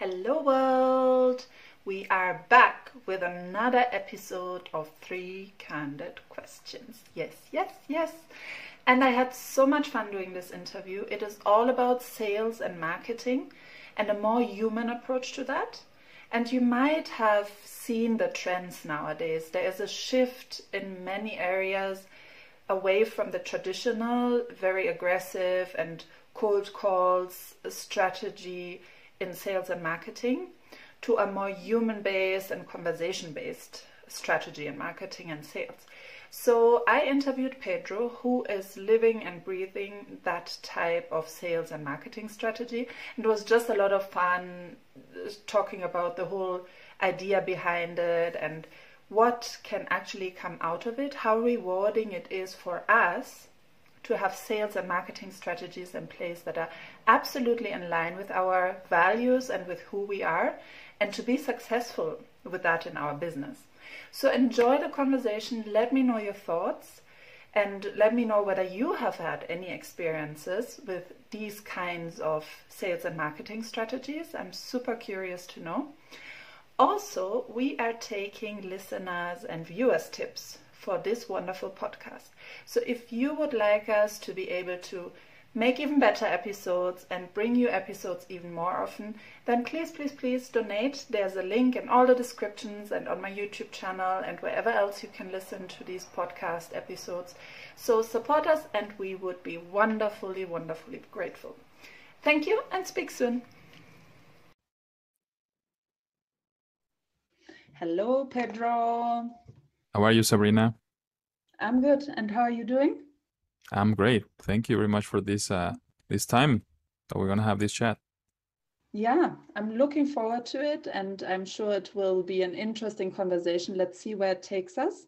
Hello, world! We are back with another episode of Three Candid Questions. Yes, yes, yes. And I had so much fun doing this interview. It is all about sales and marketing and a more human approach to that. And you might have seen the trends nowadays. There is a shift in many areas away from the traditional, very aggressive and cold calls strategy in sales and marketing to a more human based and conversation based strategy in marketing and sales. So I interviewed Pedro, who is living and breathing that type of sales and marketing strategy. It was just a lot of fun uh, talking about the whole idea behind it and what can actually come out of it, how rewarding it is for us to have sales and marketing strategies in place that are absolutely in line with our values and with who we are, and to be successful with that in our business. So enjoy the conversation. Let me know your thoughts and let me know whether you have had any experiences with these kinds of sales and marketing strategies. I'm super curious to know. Also, we are taking listeners and viewers' tips for this wonderful podcast. So if you would like us to be able to make even better episodes and bring you episodes even more often, then please, please, please donate. There's a link in all the descriptions and on my YouTube channel and wherever else you can listen to these podcast episodes. So support us and we would be wonderfully, wonderfully grateful. Thank you and speak soon. Hello, Pedro. How are you, Sabrina? I'm good. And how are you doing? I'm great. Thank you very much for this uh this time that we're gonna have this chat. Yeah, I'm looking forward to it, and I'm sure it will be an interesting conversation. Let's see where it takes us.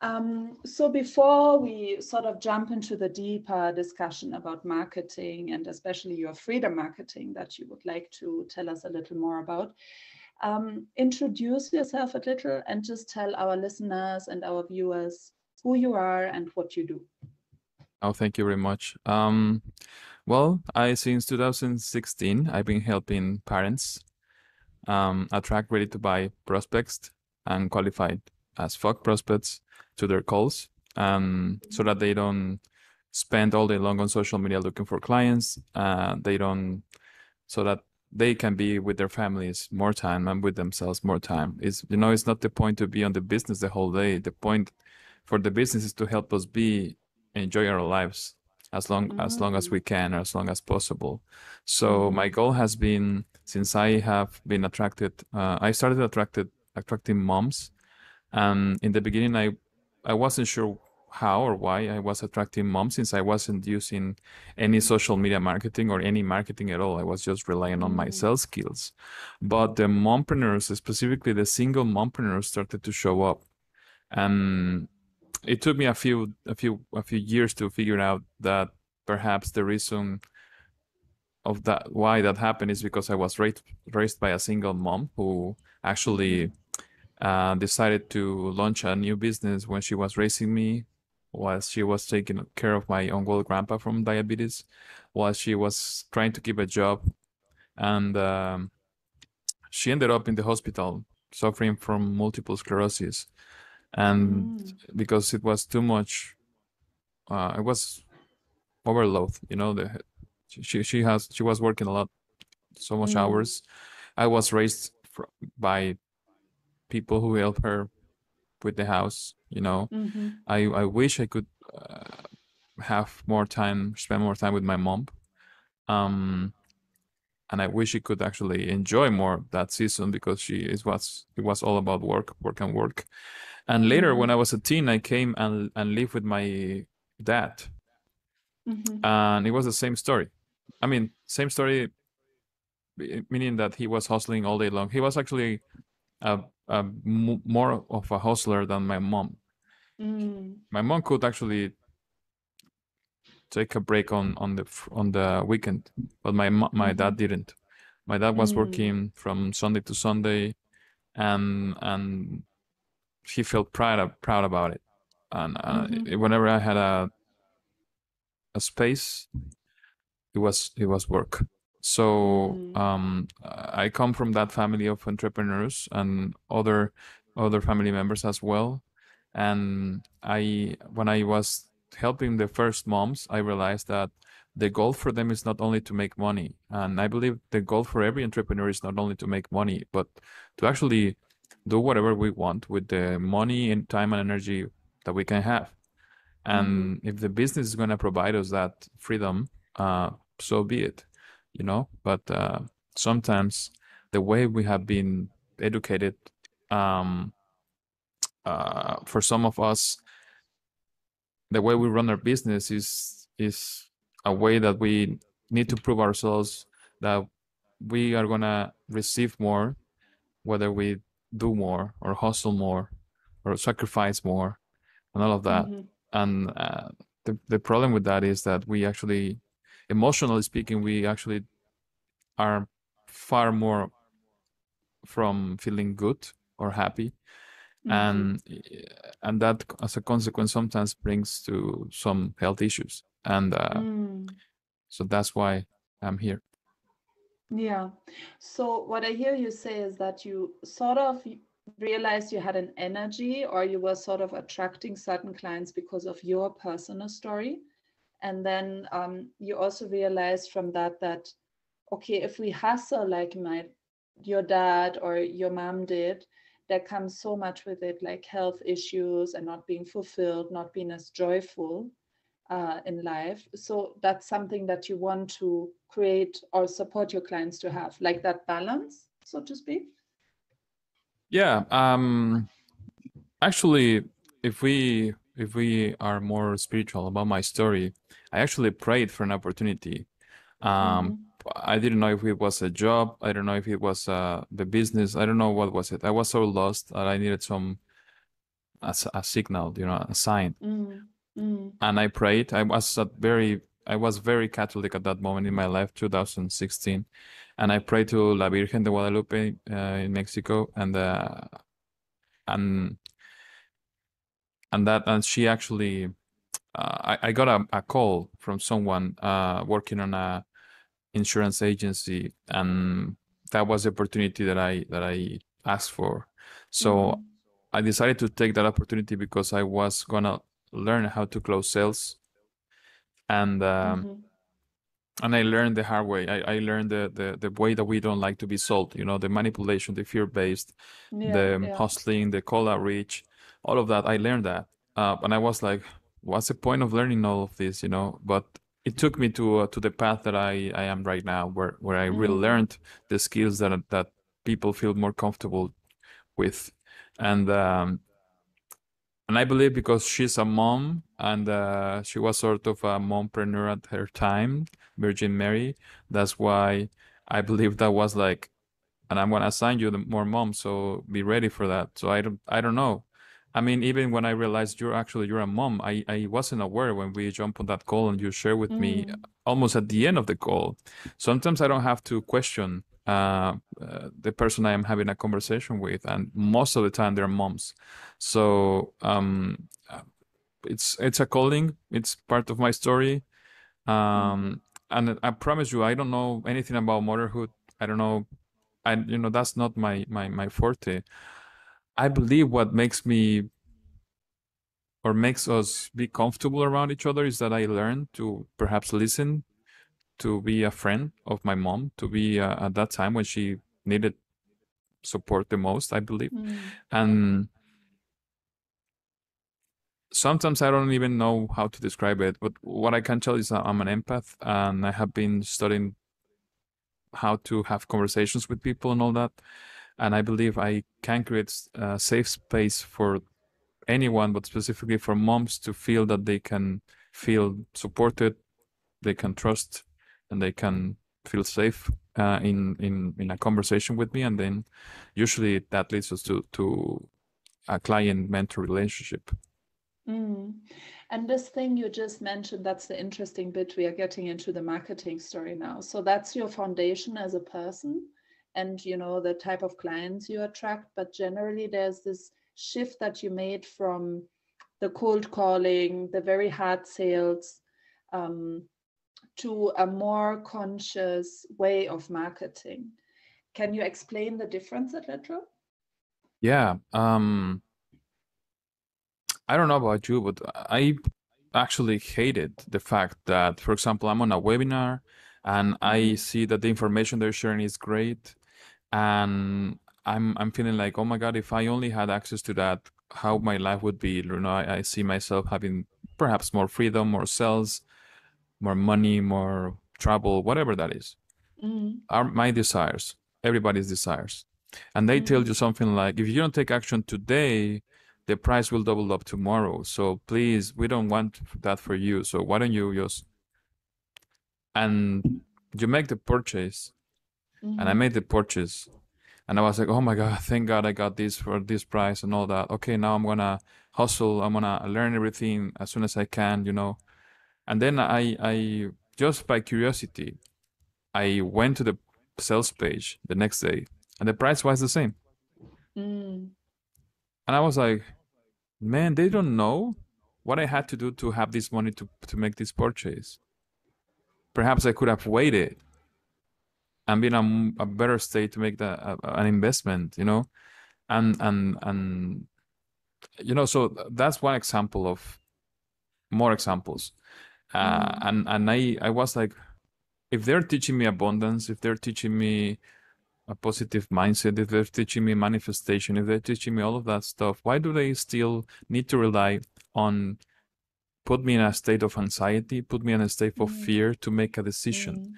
Um, so before we sort of jump into the deeper discussion about marketing and especially your freedom marketing that you would like to tell us a little more about, um, introduce yourself a little and just tell our listeners and our viewers who you are and what you do. Oh, thank you very much. Um, well, I since 2016 I've been helping parents um, attract ready to buy prospects and qualified as fuck prospects to their calls, um, so that they don't spend all day long on social media looking for clients. Uh, they don't, so that they can be with their families more time and with themselves more time. Is you know, it's not the point to be on the business the whole day. The point for the business is to help us be enjoy our lives as long mm-hmm. as long as we can or as long as possible. So mm-hmm. my goal has been since I have been attracted. Uh, I started attracted attracting moms, and in the beginning I I wasn't sure how or why I was attracting moms since I wasn't using any social media marketing or any marketing at all. I was just relying on my mm. sales skills. But the mompreneurs, specifically the single mompreneurs, started to show up. And it took me a few a few a few years to figure out that perhaps the reason of that why that happened is because I was raised raised by a single mom who actually mm-hmm. uh, decided to launch a new business when she was raising me while she was taking care of my uncle grandpa from diabetes, while she was trying to keep a job, and um, she ended up in the hospital suffering from multiple sclerosis, and mm. because it was too much, uh, it was overload. You know, the she she has she was working a lot, so much mm. hours. I was raised by people who help her with the house you know mm-hmm. i i wish i could uh, have more time spend more time with my mom um and i wish she could actually enjoy more that season because she is was it was all about work work and work and later mm-hmm. when i was a teen i came and and lived with my dad mm-hmm. and it was the same story i mean same story meaning that he was hustling all day long he was actually a m- more of a hustler than my mom. Mm. My mom could actually take a break on on the on the weekend, but my my mm-hmm. dad didn't. My dad was mm. working from Sunday to Sunday, and and he felt proud of, proud about it. And uh, mm-hmm. whenever I had a a space, it was it was work. So Mm. um, I come from that family of entrepreneurs and other other family members as well. And I, when I was helping the first moms, I realized that the goal for them is not only to make money. And I believe the goal for every entrepreneur is not only to make money, but to actually do whatever we want with the money and time and energy that we can have. And if the business is going to provide us that freedom, uh, so be it, you know. But uh, sometimes the way we have been educated, um, uh, for some of us, the way we run our business is is a way that we need to prove ourselves that we are gonna receive more, whether we do more or hustle more or sacrifice more, and all of that. Mhm. And uh, the the problem with that is that we actually, emotionally speaking, we actually are far more from feeling good or happy Mhm. and and that as a consequence sometimes brings to some health issues and uh, Mm. so that's why i'm here Yeah. So what I hear you say is that you sort of realized you had an energy or you were sort of attracting certain clients because of your personal story. And then um, you also realize from that that, okay, if we hustle like my your dad or your mom did, there comes so much with it, like health issues and not being fulfilled, not being as joyful uh, in life. So that's something that you want to create or support your clients to have, like that balance, so to speak. yeah um actually if we if we are more spiritual about my story i actually prayed for an opportunity. Um i didn't know if it was a job. I don't know if it was uh the business. I don't know what was it. I was so lost that i needed some a signal you know a sign. Mm, mm, and I prayed. I was at very I was very Catholic at that moment in my life, 2016, and I prayed to La Virgen de Guadalupe uh, in Mexico, and uh, and and that and she actually uh, I, I got a, a call from someone uh, working on a insurance agency, and that was the opportunity that I that I asked for. So mhm, I decided to take that opportunity because I was gonna learn how to close sales and um, mhm. and I learned the hard way. I, I learned the, the the way that we don't like to be sold. You know, the manipulation, the fear based, Yeah, the yeah. hustling, the call outreach, all of that. I learned that, uh, and I was like, what's the point of learning all of this? You know, but it took me to uh, to the path that I I am right now, where where I really Mm, learned the skills that that people feel more comfortable with, and um, and I believe because she's a mom and uh, she was sort of a mompreneur at her time, Virgin Mary. That's why I believe that was like, and I'm gonna assign you the more moms, so be ready for that. So I don't, I don't know. I mean, even when I realized you're actually you're a mom, I I wasn't aware when we jump on that call and you share with me mm, almost at the end of the call. Sometimes I don't have to question uh, uh, the person I am having a conversation with, and most of the time they're moms. So um, uh, it's it's a calling. It's part of my story. Um, and I promise you, I don't know anything about motherhood. I don't know. I you know that's not my my my forte. I believe what makes me or makes us be comfortable around each other is that I learned to perhaps listen, to be a friend of my mom, to be uh, at that time when she needed support the most, I believe. mm, And sometimes I don't even know how to describe it, but what I can tell is that I'm an empath and I have been studying how to have conversations with people and all that. And I believe I can create a safe space for anyone, but specifically for moms to feel that they can feel supported, they can trust, and they can feel safe uh, in in in a conversation with me. And then usually that leads us to to a client mentor relationship. mm. And this thing you just mentioned, that's the interesting bit. We are getting into the marketing story now. So that's your foundation as a person and you know the type of clients you attract. But generally there's this shift that you made from the cold calling, the very hard sales, um, to a more conscious way of marketing. Can you explain the difference at Letro? Yeah. Um, I don't know about you, but I actually hated the fact that, for example, I'm on a webinar and I Mhm. see that the information they're sharing is great, and I'm I'm feeling like, oh my God, if I only had access to that, how my life would be. You know, I, I see myself having perhaps more freedom, more sales, more money, more travel, whatever that is. Mhm. Are my desires, everybody's desires. And they tell Mhm. you something like, if you don't take action today, the price will double up tomorrow. So please, we don't want that for you. So why don't you just and you make the purchase and I Mhm. made the purchase and I was like, oh my God, thank God I got this for this price and all that. Okay, now I'm gonna hustle. I'm gonna learn everything as soon as I can, you know. And then I, I just by curiosity, I went to the sales page the next day and the price was the same. Mm. And I was like, man, they don't know what I had to do to have this money to, to make this purchase. Perhaps I could have waited and been in a, a better state to make that a, an investment, you know, and and and you know, so that's one example of more examples. Uh, Mhm. and and I I was like, if they're teaching me abundance, if they're teaching me a positive mindset, if they're teaching me manifestation, if they're teaching me all of that stuff, why do they still need to rely on put me in a state of anxiety, put me in a state of Mm. fear to make a decision? Mm.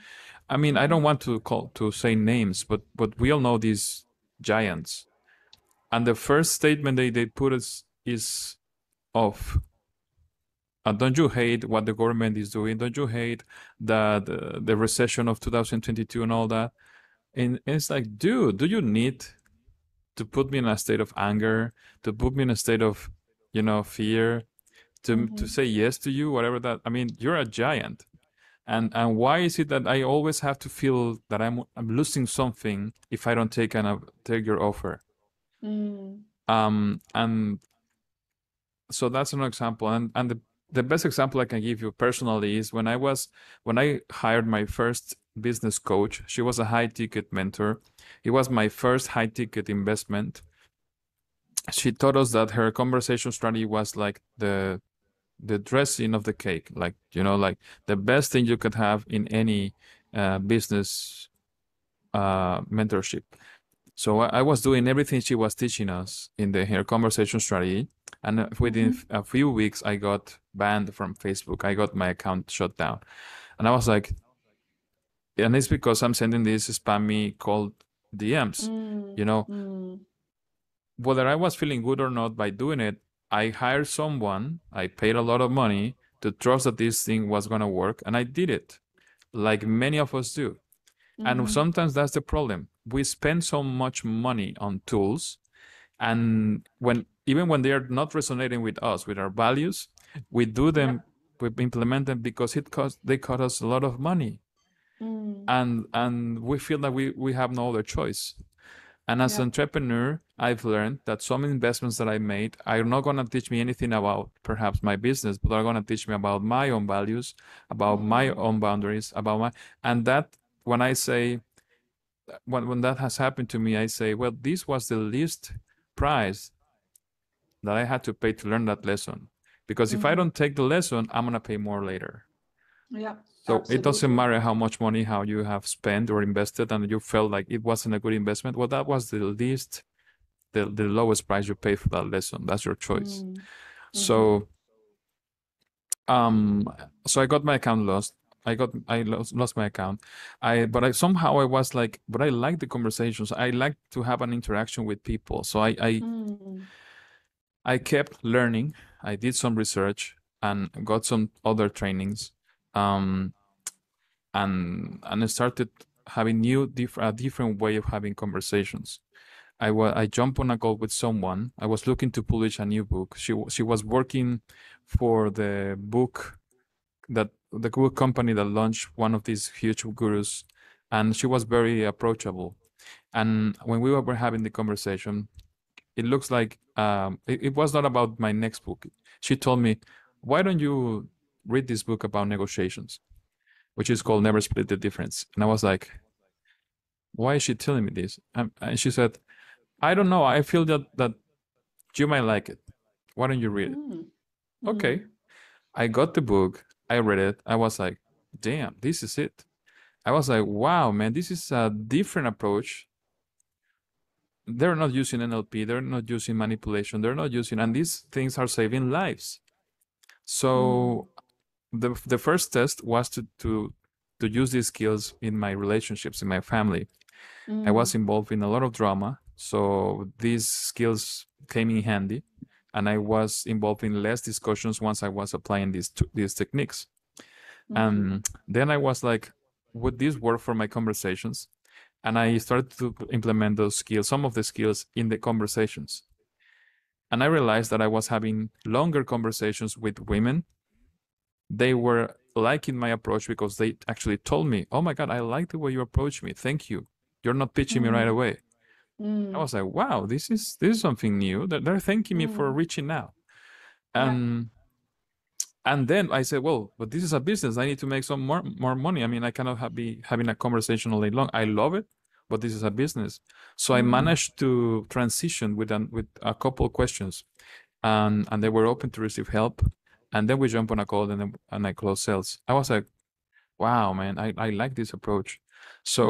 I mean, I don't want to call to say names, but but we all know these giants. And the first statement they, they put is is of uh, don't you hate what the government is doing? Don't you hate that the the recession of 2022 and all that? And, and it's like, dude, do you need to put me in a state of anger, to put me in a state of, you know, fear, to to Mhm. say yes to you, whatever that? I mean, you're a giant, and and why is it that I always have to feel that I'm I'm losing something if I don't take an uh, take your offer? Mm. Um, and so that's an example, and and the the best example I can give you personally is when I was when I hired my first business coach. She was a high ticket mentor. It was my first high ticket investment. She taught us that her conversation strategy was like the the dressing of the cake, like you know, like the best thing you could have in any uh, business uh, mentorship. So I, I was doing everything she was teaching us in the her conversation strategy, and within Mhm. a few weeks, I got banned from Facebook. I got my account shut down, and I was like, and it's because I'm sending these spammy cold DMs. Mm. You know, Mm. whether I was feeling good or not by doing it, I hired someone, I paid a lot of money to trust that this thing was going to work, and I did it, like many of us do. And Mhm. sometimes that's the problem. We spend so much money on tools, and when even when they are not resonating with us, with our values, we do them, we implement them because it cost they cost us a lot of money, Mm. and and we feel that we we have no other choice. And as Yeah. an entrepreneur, I've learned that some investments that I made are not going to teach me anything about perhaps my business, but are going to teach me about my own values, about my Mhm. own boundaries, about my and that when I say when when that has happened to me, I say, well, this was the least price that I had to pay to learn that lesson. Because if I Mhm. don't take the lesson, I'm gonna pay more later. Yeah. So it doesn't matter how much money how you have spent or invested and you felt like it wasn't a good investment. Well, that was the least, the, the lowest price you pay for that lesson. That's your choice. Mm. So, um, so I got my account lost. I got I lost, lost my account. I but I somehow I was like, but I like the conversations. I like to have an interaction with people. So I I Mm. I kept learning. I did some research and got some other trainings. Um, and and I started having new different a different way of having conversations. I wa- I jumped on a call with someone. I was looking to publish a new book. She she was working for the book that the book company that launched one of these huge gurus, and she was very approachable. And when we were having the conversation, it looks like um, it, it was not about my next book. She told me, "Why don't you read this book about negotiations?" which is called Never Split the Difference. And I was like, why is she telling me this? And she said, I don't know. I feel that that you might like it. Why don't you read it? Mm. Okay. Mm. I got the book. I read it. I was like, damn, this is it. I was like, wow, man, this is a different approach. They're not using NLP. They're not using manipulation. They're not using, and these things are saving lives. So the the first test was to to to use these skills in my relationships in my family. I was involved in a lot of drama, so these skills came in handy, and I was involved in less discussions once I was applying these t- these techniques. Mm. And then I was like, would this work for my conversations? And I started to implement those skills, some of the skills in the conversations. And I realized that I was having longer conversations with women. They were liking my approach because they actually told me, Oh my God, I like the way you approach me. Thank you. You're not pitching me right Mm. away. Mm. I was like, wow, this is this is something new. They're, they're thanking me for Mm. reaching out. Yeah. And then I said, well, but this is a business. I need to make some more more money. I mean, I cannot have, be having a conversation all day long. I love it, but this is a business. So I Mm. managed to transition with an, with a couple of questions, and and they were open to receive help. And then we jump on a call, and and I close sales. I was like, wow, man, I I like this approach. So.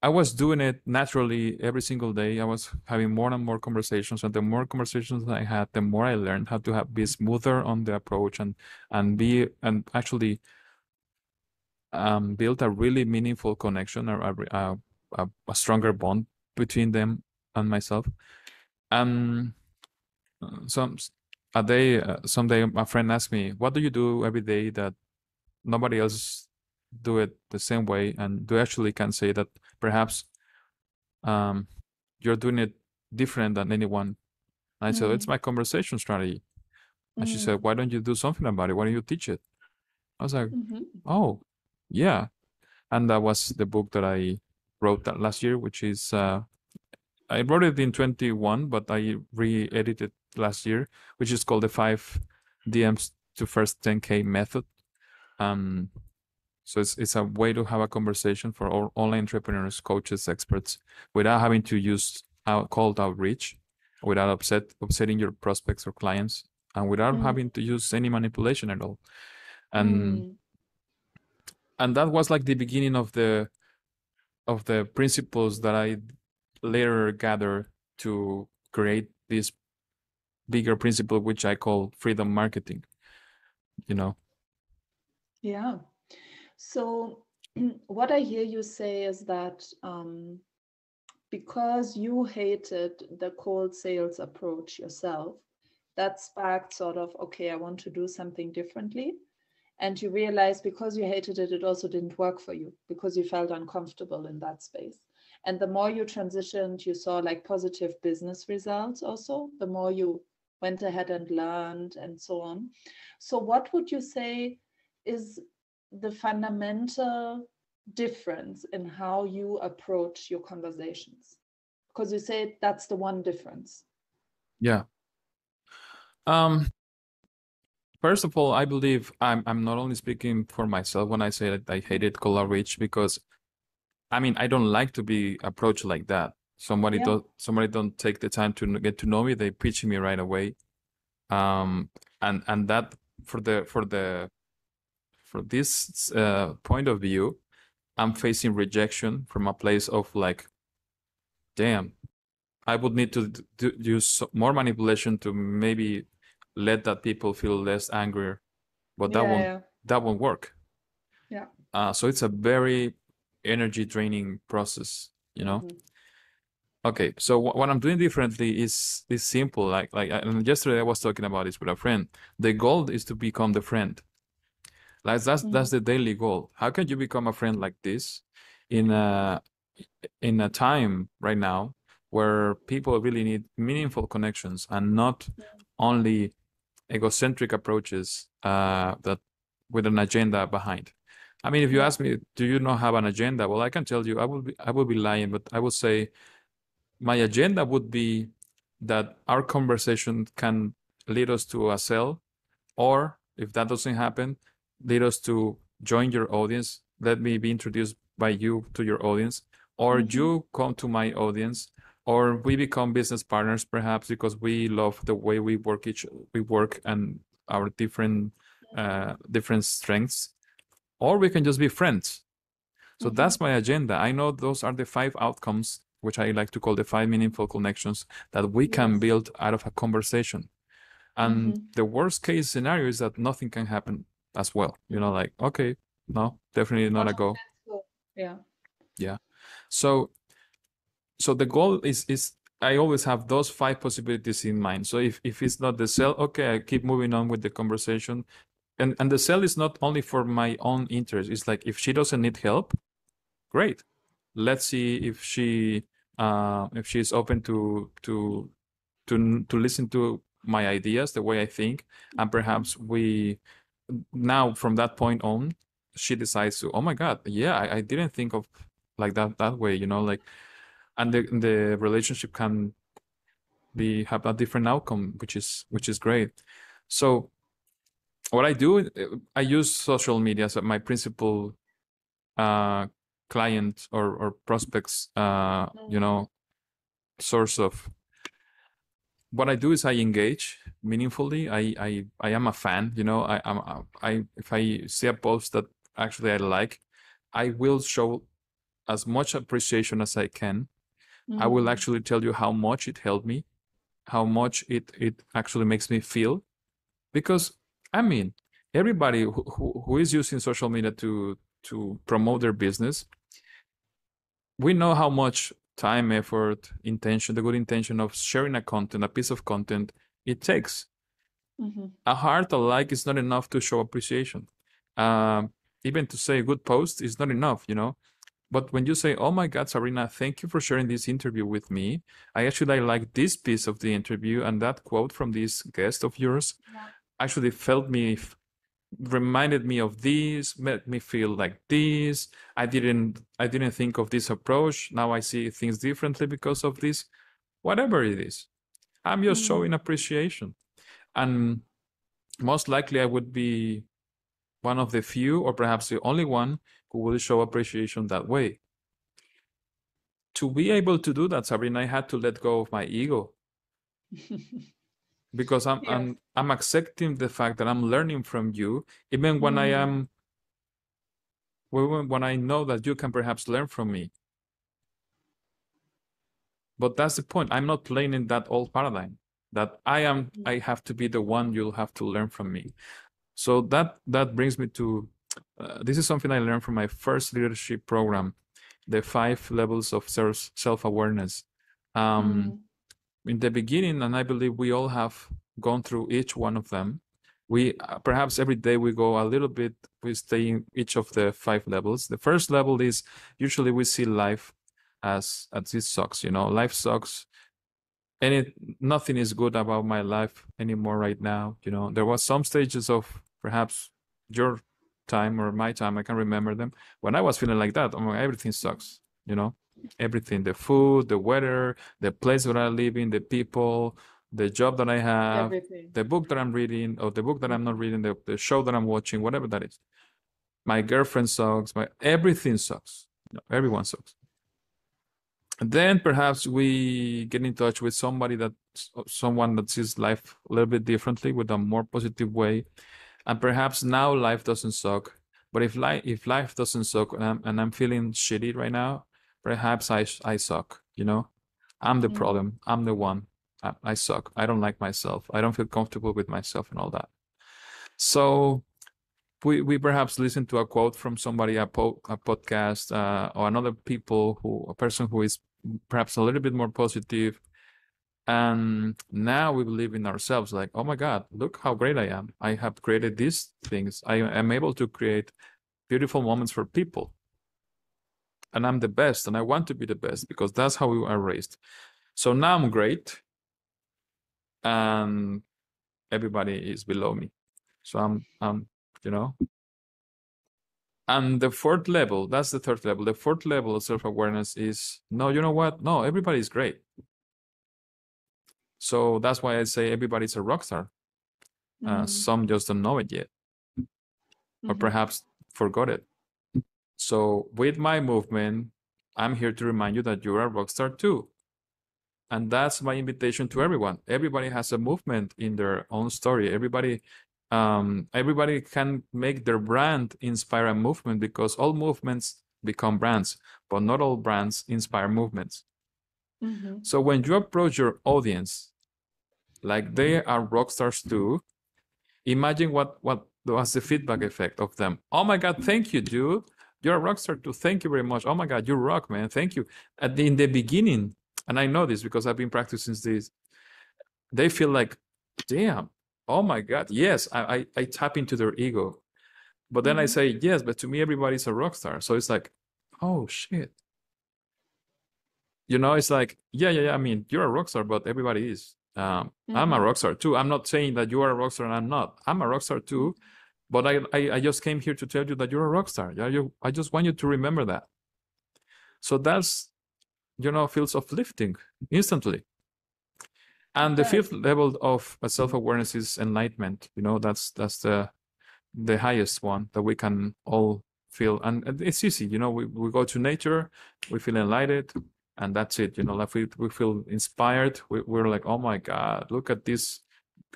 I was doing it naturally every single day. I was having more and more conversations, and the more conversations I had, the more I learned how to have be smoother on the approach and and be and actually um, build a really meaningful connection or a, a, a, stronger bond between them and myself. Um, some a day, uh, someday, my friend asked me, "What do you do every day that nobody else do it the same way and you actually can say that perhaps um, you're doing it different than anyone. And i said it's Mm. my conversation strategy. And she Mm. said why don't you do something about it? Why don't you teach it? I was like Mhm. oh yeah. And that was the book that i wrote that last year which is uh, i wrote it in 21 but i re-edited last year which is called the five dms to first 10k method. Um so it's it's a way to have a conversation for all online entrepreneurs, coaches, experts, without having to use out cold outreach, without upset upsetting your prospects or clients, and without Mm. having to use any manipulation at all. And Mm. and that was like the beginning of the of the principles that I later gathered to create this bigger principle, which I call freedom marketing. You know. Yeah. So what I hear you say is that um, because you hated the cold sales approach yourself, that sparked sort of, okay, I want to do something differently. And you realize because you hated it, it also didn't work for you because you felt uncomfortable in that space. And the more you transitioned, you saw like positive business results also, the more you went ahead and learned and so on. So, what would you say is the fundamental difference in how you approach your conversations? Because you say that's the one difference. Yeah. Um, first of all, I believe I'm I'm not only speaking for myself when I say that I hated cold outreach because I mean I don't like to be approached like that. Somebody Yeah. don't somebody don't take the time to get to know me, they pitch me right away. Um, and and that for the for the for this uh, point of view, I'm facing rejection from a place of like, damn, I would need to do, use more manipulation to maybe let that people feel less angry, but that yeah, won't yeah. that won't work. Yeah. Uh, so it's a very energy draining process, you know. Mhm. Okay, so wh- what I'm doing differently is is simple. Like like I- yesterday I was talking about this with a friend. The goal is to become the friend. Like that's that's the daily goal. How can you become a friend like this in a in a time right now where people really need meaningful connections and not only egocentric approaches uh, that with an agenda behind. I mean, if you ask me, do you not have an agenda? Well, I can tell you, I will be I will be lying, but I would say my agenda would be that our conversation can lead us to a sale, or if that doesn't happen, lead us to join your audience. Let me be introduced by you to your audience. Or Mhm. you come to my audience or we become business partners perhaps because we love the way we work each we work and our different uh, different strengths. Or we can just be friends. So Mhm. that's my agenda. I know those are the five outcomes which i like to call the five meaningful connections that we can build out of a conversation. And Mhm. the worst case scenario is that nothing can happen as well you know like okay no definitely not a go Yeah. Yeah. So so the goal is is i always have those five possibilities in mind. So if if it's not the sell okay i keep moving on with the conversation. And and the sell is not only for my own interest. It's like if she doesn't need help great. Let's see if she uh if she's open to to to to listen to my ideas the way i think. And perhaps we now from that point on she decides to oh my god yeah i, I didn't think of like that that way you know like and the the relationship can be have a different outcome which is which is great. So what i do i use social media as my principal uh client or or prospects uh you know source of what i do is i engage meaningfully. I i i am a fan you know i i'm i if i see a post that actually i like i will show as much appreciation as i can. I will Mhm. actually tell you how much it helped me, how much it it actually makes me feel, because I mean everybody who, who, who is using social media to to promote their business, we know how much time, effort, intention, the good intention of sharing a content, a piece of content, it takes. Mhm. A heart, a like is not enough to show appreciation. Um, even to say a good post is not enough, you know. But when you say, "Oh my God, Sabrina, thank you for sharing this interview with me. I actually like this piece of the interview and that quote from this guest of yours Yeah. actually felt me, reminded me of this, made me feel like this. I didn't, I didn't think of this approach. Now I see things differently because of this. Whatever it is, I'm just Mhm. showing appreciation, and most likely I would be one of the few, or perhaps the only one, who will show appreciation that way to be able to do that, Sabrina, I had to let go of my ego because I'm Yes. I'm I'm accepting the fact that I'm learning from you, even when I Mm. am when when I know that you can perhaps learn from me. But that's the point. I'm not playing in that old paradigm that I am Mm. I have to be the one you'll have to learn from me. So that that brings me to uh, this is something I learned from my first leadership program, the five levels of self self awareness. Um, Mm. In the beginning, and I believe we all have gone through each one of them. We uh, perhaps every day we go a little bit, we stay in each of the five levels. The first level is usually we see life as as it sucks, you know, life sucks. And it nothing is good about my life anymore right now. You know, there was some stages of perhaps your time or my time, I can remember them, when I was feeling like that. Oh, everything sucks, you know, everything, the food, the weather, the place where I live in, the people, the job that I have, Everything. the book that I'm reading, or the book that I'm not reading, the, the show that I'm watching, whatever that is. My girlfriend sucks, my everything sucks. Everyone sucks. And then perhaps we get in touch with somebody that someone that sees life a little bit differently with a more positive way. And perhaps now life doesn't suck. But if life if life doesn't suck and I'm and I'm feeling shitty right now, perhaps I I suck, you know? I'm the Mm. problem. I'm the one. I, I suck. I don't like myself. I don't feel comfortable with myself and all that. So we, we perhaps listen to a quote from somebody, a, po- a podcast, uh, or another people who, a person who is perhaps a little bit more positive, And now we believe in ourselves, like, oh my God, look how great I am. I have created these things. I am able to create beautiful moments for people. And I'm the best, and I want to be the best because that's how we are raised. So now I'm great, and everybody is below me. So I'm, I'm, you know. And the fourth level, that's the third level. The fourth level of self awareness is no, you know what? No, everybody is great. So that's why I say everybody's a rock star. Uh, Mhm. Some just don't know it yet. Or Mhm. perhaps forgot it. So with my movement, I'm here to remind you that you're a rock star too. And that's my invitation to everyone. Everybody has a movement in their own story. Everybody um, everybody can make their brand inspire a movement because all movements become brands, but not all brands inspire movements. Mm-hmm. So when you approach your audience like they are rock stars too, imagine what what was the feedback effect of them. Oh my God, thank you, dude. You're a rock star too. Thank you very much. Oh my God, you rock, man. Thank you. At the, in the beginning, and I know this because I've been practicing this, they feel like, damn, oh my God, yes, I, I, I tap into their ego. But then I Mhm. say, yes, but to me, everybody's a rock star. So it's like, oh shit. You know, it's like, yeah, yeah, yeah. I mean, you're a rock star, but everybody is. Um, I'm a Mhm. rock star too. I'm not saying that you are a rock star and I'm not. I'm a rock star too. But I, I, I just came here to tell you that you're a rock star. Yeah, you, I just want you to remember that. So that's, you know, feels uplifting instantly. And the fifth level of uh, self-awareness is enlightenment. You know, that's that's the the highest one that we can all feel. And and it's easy. You know, we, we go to nature, we feel enlightened, and that's it. You know, like we we feel inspired. We, we're like, oh my God, look at this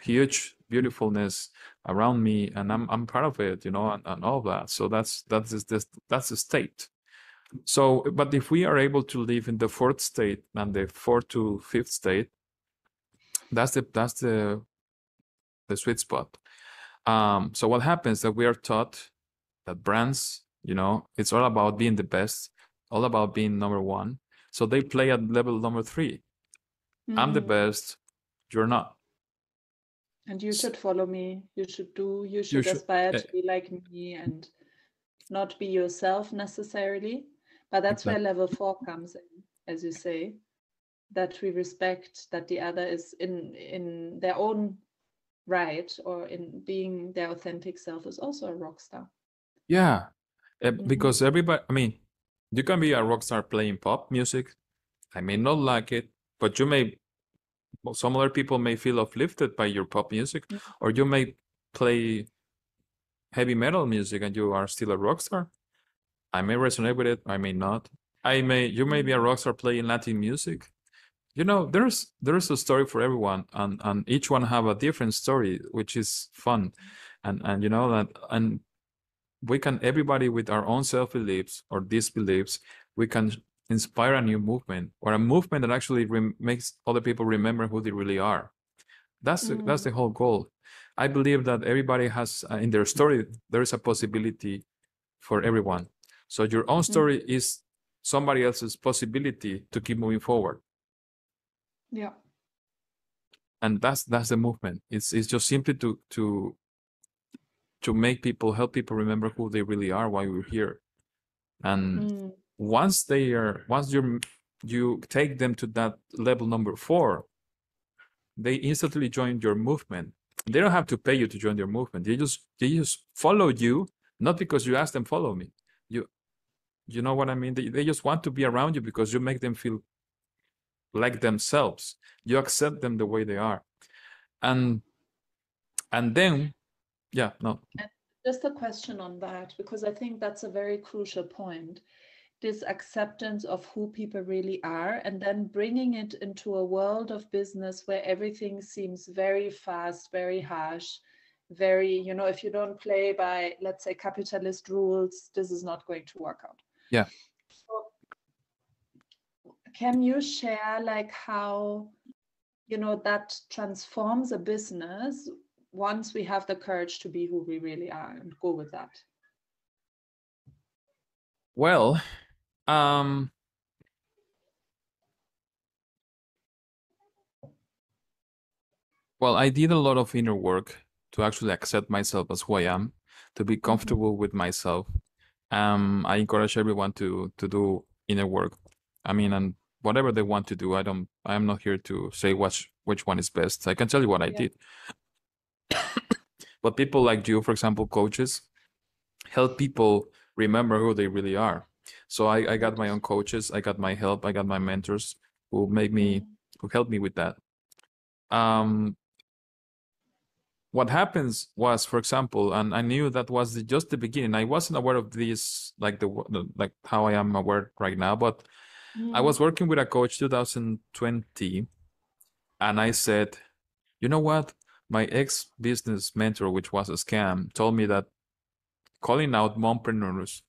huge beautifulness around me, and I'm I'm part of it. You know, and, and all that. So that's that's this that's the state. So, but if we are able to live in the fourth state and the fourth to fifth state, that's the that's the the sweet spot. Um, so what happens that we are taught that brands, you know, it's all about being the best, all about being number one. So they play at level number three. I'm the Mhm. best, you're not. And you should follow me. You should do. You should, should- aspire eh. to be like me and not be yourself necessarily. But that's where level four comes in, as you say, that we respect that the other is in in their own right or in being their authentic self is also a rock star. Yeah, eh, Mhm. because everybody, I mean, you can be a rock star playing pop music. I may not like it, but you may, some other people may feel uplifted by your pop music, or you may play heavy metal music and you are still a rock star. I may resonate with it, I may not. I may, you may be a mm. rock star playing Latin music. You know, there's there's a story for everyone, and and each one have a different story, which is fun, and and you know that and we can everybody with our own self beliefs or disbeliefs we can inspire a new movement or a movement that actually rem- makes other people remember who they really are. That's the, that's the whole goal. I believe that everybody has uh, in their story there is a possibility for everyone. So your own story is somebody else's possibility to keep moving forward. Yeah. and that's that's the movement. It's it's just simply to to to make people help people remember who they really are while we're here. And Mm. Once they are once you you take them to that level number four they instantly join your movement. They don't have to pay you to join your movement. They just they just follow you not because you ask them follow me. You you know what i mean? They, they just want to be around you because you make them feel like themselves. You accept them the way they are. And and then yeah no. Just a question on that, because I think that's a very crucial point. This acceptance of who people really are, and then bringing it into a world of business where everything seems very fast, very harsh, very, you know, if you don't play by, let's say, capitalist rules, this is not going to work out. Yeah. So, can you share like how, you know, that transforms a business once we have the courage to be who we really are and go with that. Well, um, well, I did a lot of inner work to actually accept myself as who I am, to be comfortable with myself. Um, I encourage everyone to to do inner work. I mean, and whatever they want to do, I don't. I am not here to say which which one is best. I can tell you what I Yeah. did. but people like you, for example, coaches, help people remember who they really are. So I, I got my own coaches, I got my help, I got my mentors who made me who helped me with that. Um what happens was, for example, and I knew that was the, just the beginning. I wasn't aware of this, like the like how I am aware right now, but mm. I was working with a coach 2020, and I said, you know what? My ex business mentor, which was a scam, told me that calling out mompreneurs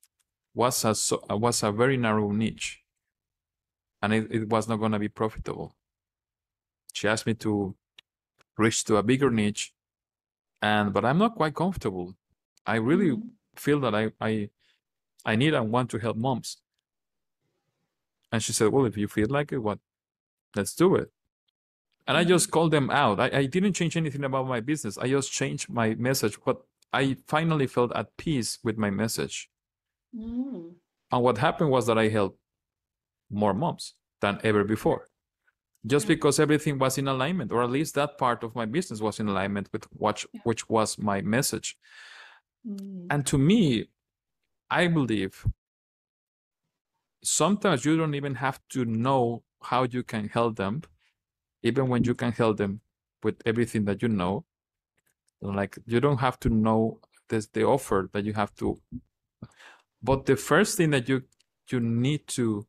was a was a very narrow niche, and it, it was not going to be profitable. She asked me to reach to a bigger niche and but i'm not quite comfortable. I really mm-hmm. feel that i i i need and want to help moms. And she said well if you feel like it what let's do it. And i just called them out. I, I didn't change anything about my business. I just changed my message but i finally felt at peace with my message mm. and what happened was that i helped more moms than ever before just yeah. because everything was in alignment or at least that part of my business was in alignment with what yeah. which was my message mm. and to me i believe sometimes you don't even have to know how you can help them even when you can help them with everything that you know like you don't have to know this the offer that you have to but the first thing that you you need to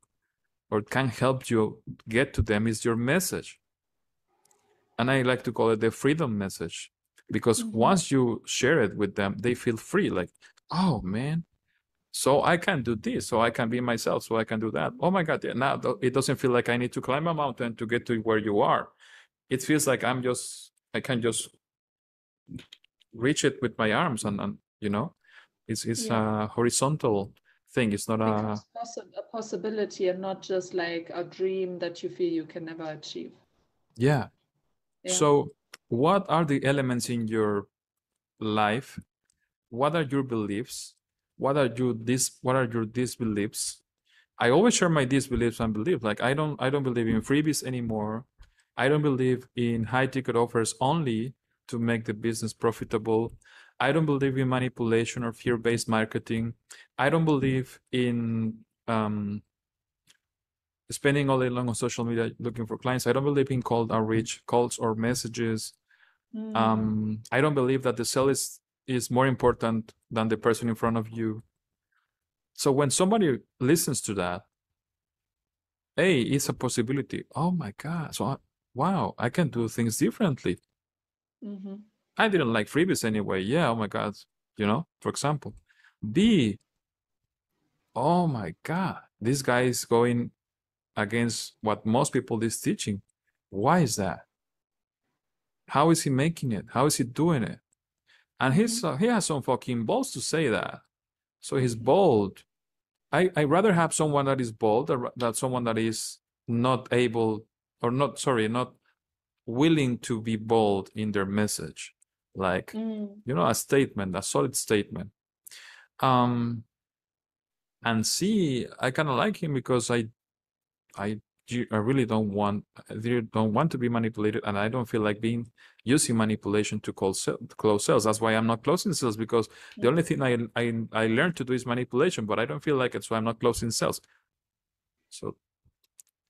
or can help you get to them is your message. And I like to call it the freedom message because mm-hmm. once you share it with them, they feel free like, oh man, so I can do this, so I can be myself, so I can do that. Oh my God, yeah, now it doesn't feel like I need to climb a mountain to get to where you are. It feels like I'm just, I can just reach it with my arms and, and you know, it's, it's yeah. a horizontal thing. It's not a, a possibility and not just like a dream that you feel you can never achieve. Yeah. yeah. So, what are the elements in your life? What are your beliefs? What are your this? What are your disbeliefs? I always share my disbeliefs and beliefs. Like I don't, I don't believe in freebies anymore. I don't believe in high ticket offers only to make the business profitable. I don't believe in manipulation or fear based marketing. I don't believe in um, spending all day long on social media looking for clients. I don't believe in cold outreach, calls or messages. Mm. Um, I don't believe that the sale is, is more important than the person in front of you. So when somebody listens to that, hey, it's a possibility. Oh my God. So, I, wow, I can do things differently. Mm-hmm. I didn't like freebies anyway. Yeah, oh my God, you know, for example. B, oh my God, this guy is going against what most people is teaching. Why is that? How is he making it? How is he doing it? And he's mm-hmm. uh, he has some fucking balls to say that. So he's bold. I I rather have someone that is bold than someone that is not able or not sorry not willing to be bold in their message like mm. you know a statement a solid statement um and c i kind of like him because i i i really don't want i really don't want to be manipulated and i don't feel like being using manipulation to close sell, close sales that's why i'm not closing sales because yeah. the only thing I, I i learned to do is manipulation but i don't feel like it so i'm not closing sales so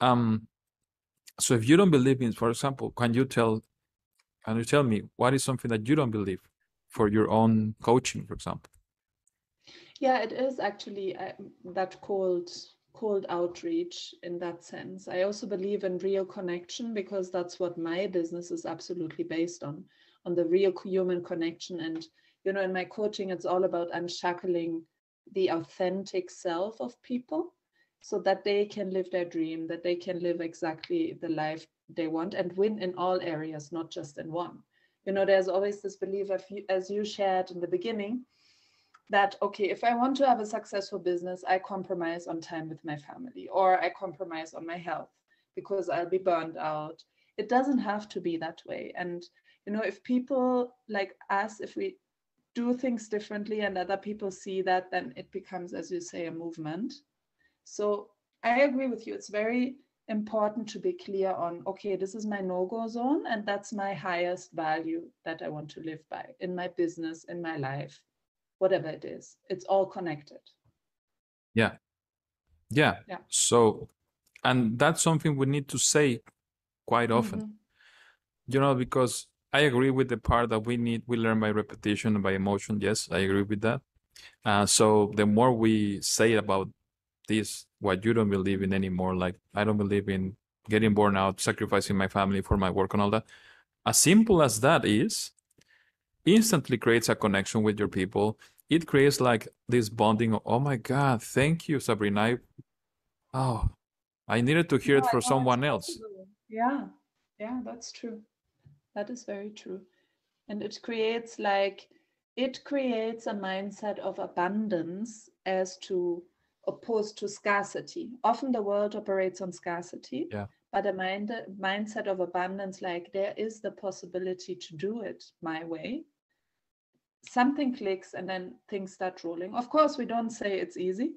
um so if you don't believe in for example can you tell can you tell me what is something that you don't believe for your own coaching, for example? Yeah, it is actually uh, that cold cold outreach in that sense. I also believe in real connection because that's what my business is absolutely based on, on the real human connection. And you know, in my coaching, it's all about unshackling the authentic self of people so that they can live their dream, that they can live exactly the life they want and win in all areas, not just in one. You know, there's always this belief, as you shared in the beginning, that, okay, if I want to have a successful business, I compromise on time with my family or I compromise on my health because I'll be burned out. It doesn't have to be that way. And, you know, if people like us, if we do things differently and other people see that, then it becomes, as you say, a movement. So I agree with you. It's very important to be clear on okay this is my no-go zone and that's my highest value that i want to live by in my business in my life whatever it is it's all connected yeah yeah, yeah. so and that's something we need to say quite often mm-hmm. you know because I agree with the part that we need, we learn by repetition and by emotion. Yes, I agree with that. Uh, so the more we say about this, what you don't believe in anymore, like I don't believe in getting born out, sacrificing my family for my work and all that. As simple as that is, instantly creates a connection with your people. It creates like this bonding. Of, oh my God, thank you, Sabrina. I, oh, I needed to hear it for someone else. Yeah, yeah, that's true. That is very true. And it creates like, it creates a mindset of abundance as to opposed to scarcity. Often the world operates on scarcity, yeah. but a mind, mindset of abundance, like there is the possibility to do it my way. Something clicks and then things start rolling. Of course, we don't say it's easy,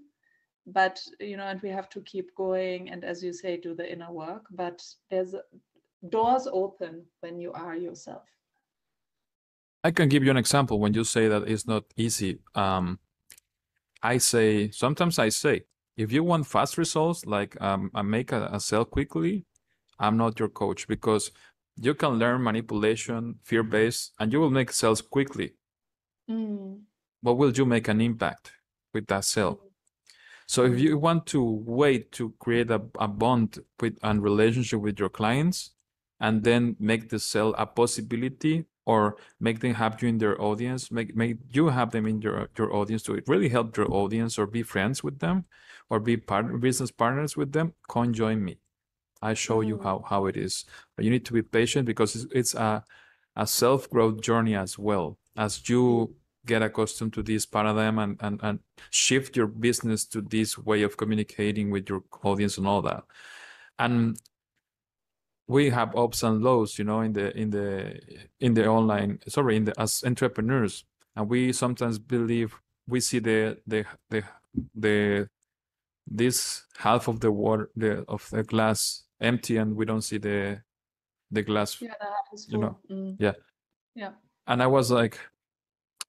but you know, and we have to keep going and as you say, do the inner work. But there's doors open when you are yourself. I can give you an example when you say that it's not easy. Um, I say sometimes I say if you want fast results, like um, I make a, a sale quickly, I'm not your coach because you can learn manipulation, fear based, and you will make sales quickly. Mm. But will you make an impact with that sale? Mm. So if you want to wait to create a, a bond with and relationship with your clients, and then make the sale a possibility or make them have you in their audience make make you have them in your your audience to really help your audience or be friends with them or be partner business partners with them come join me. I show you mm-hmm. how how it is. But you need to be patient because it's, it's a a self-growth journey as well. As you get accustomed to this paradigm and, and and shift your business to this way of communicating with your audience and all that. And we have ups and lows you know in the in the in the online sorry in the as entrepreneurs. And we sometimes believe we see the the the the this half of the water the of the glass empty and we don't see the the glass yeah, the you know. mm. yeah. Yeah. And i was like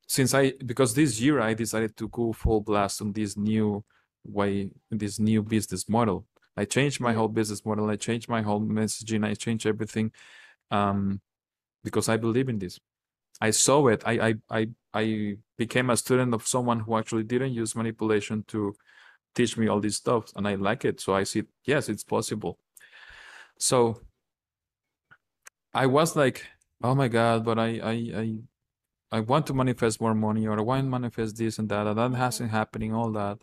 since i because this year i decided to go full blast on this new way this new business model I changed my whole business model. I changed my whole messaging. I changed everything um, because I believe in this. I saw it. I, I I I became a student of someone who actually didn't use manipulation to teach me all this stuff, and I like it. So I see, yes, it's possible. So I was like, oh my god, but I I I I want to manifest more money, or I want to manifest this and that, and that hasn't happening. All that,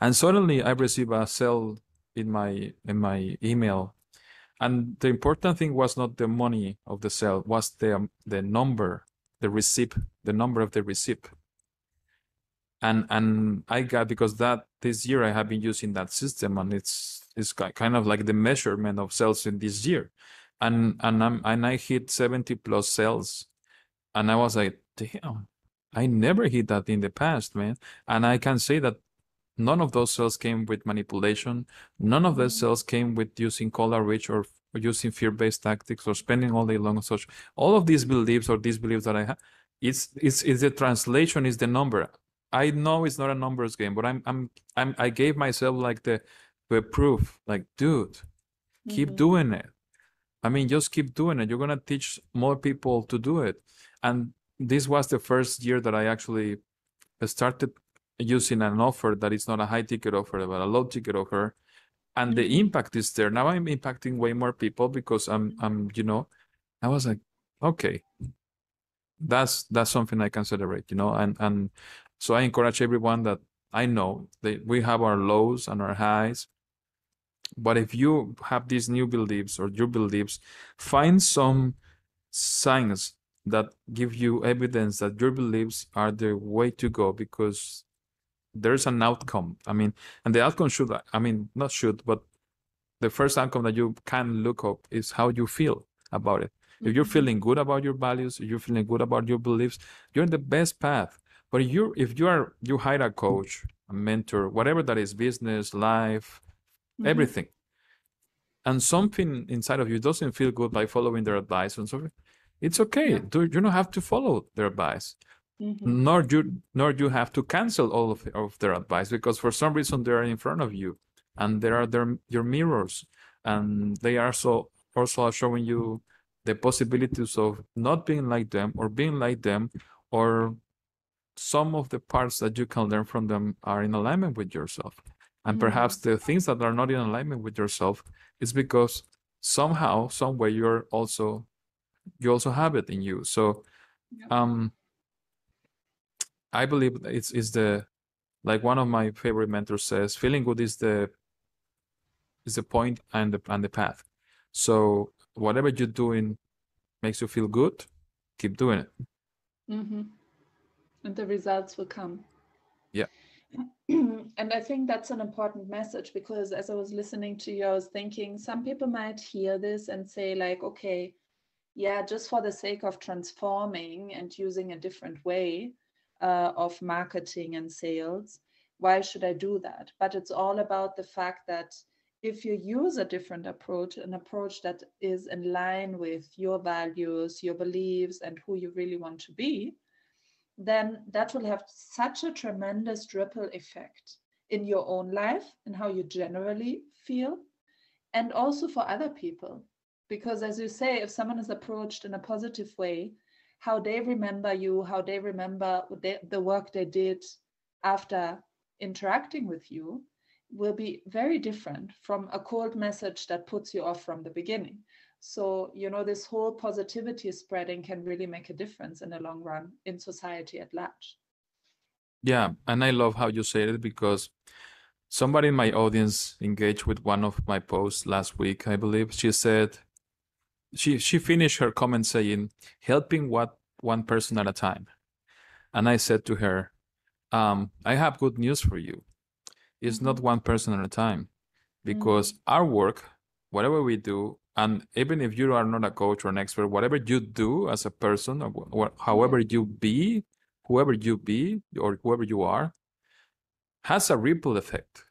and suddenly I receive a sale in my in my email. And the important thing was not the money of the sale was the um, the number the receipt the number of the receipt. And and i got because that this year i have been using that system and it's it's kind of like the measurement of sales in this year. And and i'm and i hit 70 plus sales. And i was like damn i never hit that in the past man. And i can say that None of those cells came with manipulation. None of those mm-hmm. cells came with using cold outreach or using fear-based tactics or spending all day long on such. All of these beliefs or these beliefs that I have, it's it's it's the translation is the number. I know it's not a numbers game, but I'm I'm I'm I gave myself like the the proof, like dude, keep mm-hmm. doing it. I mean, just keep doing it. You're gonna teach more people to do it. And this was the first year that I actually started using an offer that is not a high ticket offer but a low ticket offer. And the mm-hmm. impact is there. Now i'm impacting way more people because i'm i'm you know i was like okay. That's that's something i can celebrate you know and and so i encourage everyone that i know that we have our lows and our highs. But if you have these new beliefs or your beliefs find some signs that give you evidence that your beliefs are the way to go because there's an outcome. I mean, and the outcome should, I mean, not should, but the first outcome that you can look up is how you feel about it. If you're mm-hmm. feeling good about your values, if you're feeling good about your beliefs, you're in the best path. But if you if you are you hire a coach, a mentor, whatever that is, business, life, mm-hmm. everything, and something inside of you doesn't feel good by following their advice and so it's okay. Yeah. Do you don't have to follow their advice. Mm-hmm. Nor you nor you have to cancel all of, of their advice because for some reason they are in front of you and there are their your mirrors and they are so also showing you the possibilities of not being like them or being like them or some of the parts that you can learn from them are in alignment with yourself and Mm. perhaps the things that are not in alignment with yourself is because somehow some way you're also you also have it in you so Yeah. um i believe it's is the like one of my favorite mentors says feeling good is the is the point and the and the path so whatever you're doing makes you feel good keep doing it hmm And the results will come. Yeah. and I think that's an important message because as I was listening to you, I was thinking some people might hear this and say, like, okay, yeah, just for the sake of transforming and using a different way uh, of marketing and sales, why should I do that? But it's all about the fact that if you use a different approach, an approach that is in line with your values, your beliefs, and who you really want to be, then that will have such a tremendous ripple effect in your own life and how you generally feel, and also for other people. Because, as you say, if someone is approached in a positive way, how they remember you, how they remember the, work they did after interacting with you, will be very different from a cold message that puts you off from the beginning. So, you know, this whole positivity spreading can really make a difference in the long run in society at large. Yeah, and I love how you said it because somebody in my audience engaged with one of my posts last week, I believe. She said she she finished her comment saying, helping what one person at a time. And I said to her, um, I have good news for you. It's not one person at a time because our work, whatever we do, and even if you are not a coach or an expert, whatever you do as a person, or wh- however you be, whoever you be or whoever you are, has a ripple effect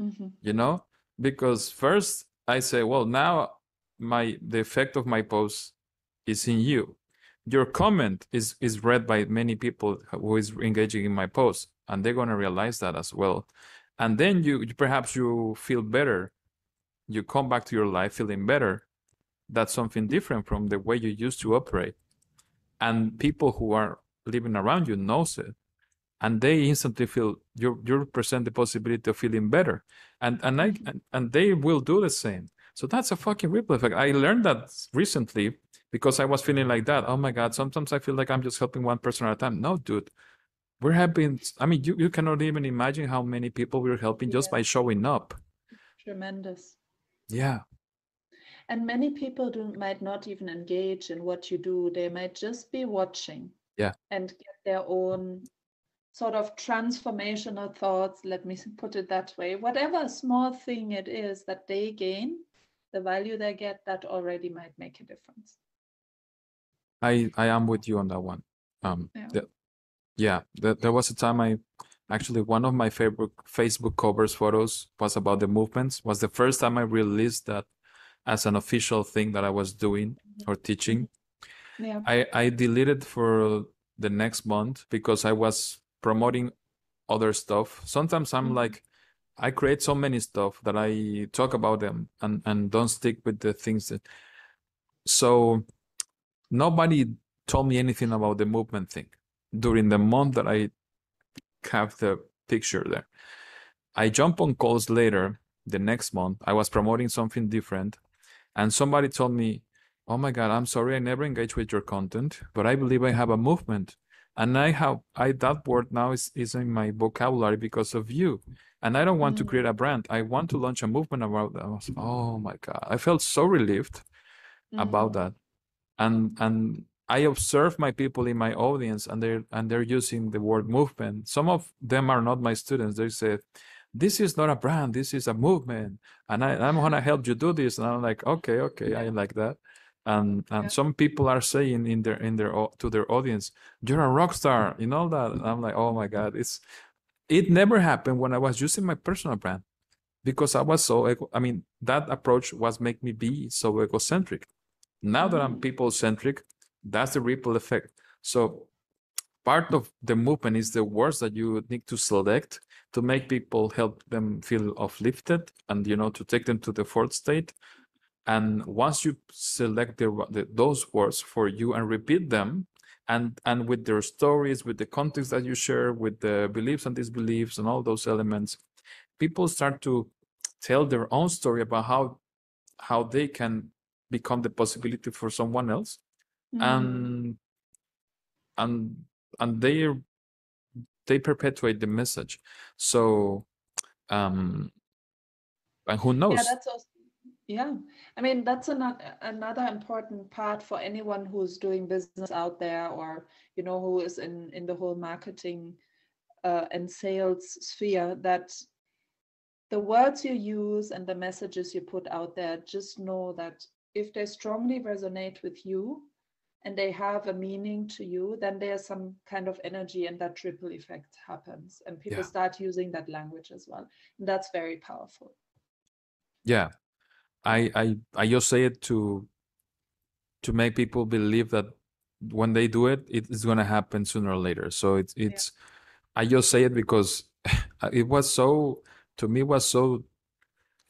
Mhm. you know because first i say well now my the effect of my post is in you. Your comment is is read by many people who is engaging in my post and they're going to realize that as well. And then you perhaps you feel better. You come back to your life feeling better. That's something different from the way you used to operate. And people who are living around you knows it. And they instantly feel you you present the possibility of feeling better. And and I and, and they will do the same so that's a fucking ripple effect i learned that recently because i was feeling like that oh my god sometimes i feel like i'm just helping one person at a time no dude we're helping i mean you, you cannot even imagine how many people we're helping just by showing up Tremendous. yeah And many people do, might not even engage in what you do. They might just be watching. Yeah. And get their own sort of transformational thoughts, let me put it that way. Whatever small thing it is that they gain, the value they get, that already might make a difference. i i am with you on that one um Yeah. the- yeah there, there was a time i actually one of my favorite facebook covers photos was about the movements was the first time i released that as an official thing that i was doing or teaching Yeah. i i deleted for the next month because i was promoting other stuff sometimes i'm Mhm. like i create so many stuff that i talk about them and and don't stick with the things that so nobody told me anything about the movement thing during the month that I have the picture there. I jump on calls later the next month. I was promoting something different, and somebody told me, "Oh my God, I'm sorry, I never engaged with your content, but I believe I have a movement, and I have I that word now is is in my vocabulary because of you." And I don't want to Mm. create a brand. I want to launch a movement about that. I was, oh my God. I felt so relieved about Mm. that and and i observe my people in my audience and they're and they're using the word movement some of them are not my students they say this is not a brand this is a movement and I, i'm gonna help you do this and i'm like okay okay i like that and and Yeah. some people are saying in their in their to their audience you're a rock star you know that and i'm like oh my god it's it never happened when i was using my personal brand because i was so ego- i mean that approach was make me be so egocentric. Now that i'm Mm. people centric that's the ripple effect. So part of the movement is the words that you need to select to make people help them feel uplifted and you know to take them to the fourth state. And once you select the, the, those words for you and repeat them and and with their stories with the context that you share with the beliefs and disbeliefs and all those elements people start to tell their own story about how how they can become the possibility for someone else. Mm. and and and they they perpetuate the message. So um and who knows? yeah that's also yeah, I mean that's another another important part for anyone who's doing business out there, or you know who is in in the whole marketing uh, and sales sphere. That the words you use and the messages you put out there, just know that if they strongly resonate with you and they have a meaning to you, then there's some kind of energy and that ripple effect happens, and people yeah. start using that language as well, and that's very powerful. Yeah, I I I just say it to to make people believe that when they do it, it is gonna happen sooner or later. So it's it's yeah. I just say it because it was so to me was so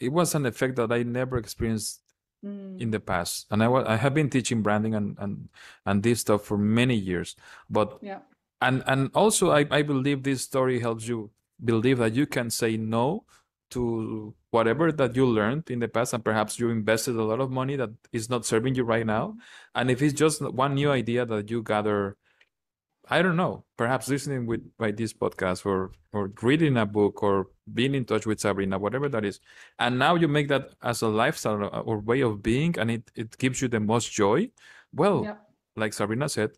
it was an effect that I never experienced mm. in the past. And I was I have been teaching branding and and and this stuff for many years. But yeah. And and also I, I believe this story helps you believe that you can say no to whatever that you learned in the past and perhaps you invested a lot of money that is not serving you right now. And if it's just one new idea that you gather i don't know perhaps listening with by this podcast or or reading a book or being in touch with sabrina whatever that is. And now you make that as a lifestyle uh, or way of being and it, it gives you the most joy. Well yeah. like sabrina said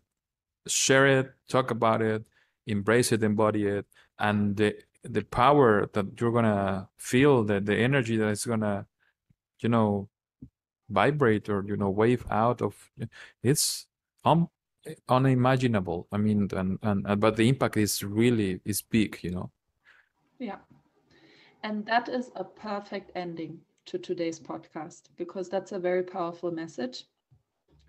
share it talk about it embrace it embody it and the the power that you're gonna feel the the energy that is gonna you know vibrate or you know wave out of it's um unimaginable. I mean and and but the impact is really is big you know? Yeah. And that is a perfect ending to today's podcast because that's a very powerful message.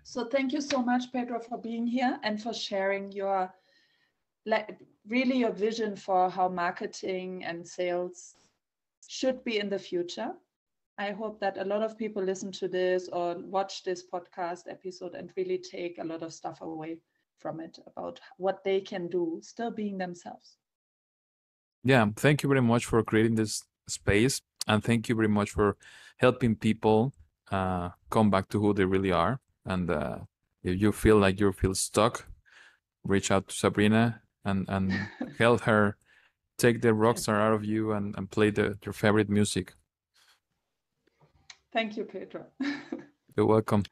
So thank you so much pedro for being here and for sharing your like really your vision for how marketing and sales should be in the future. I hope that a lot of people listen to this or watch this podcast episode and really take a lot of stuff away from it about what they can do, still being themselves. Yeah, thank you very much for creating this space. And thank you very much for helping people uh, come back to who they really are. And uh, if you feel like you feel stuck, reach out to Sabrina and and help her take the rock star out of you and, and play the your favorite music. Thank you, Pedro. You're welcome.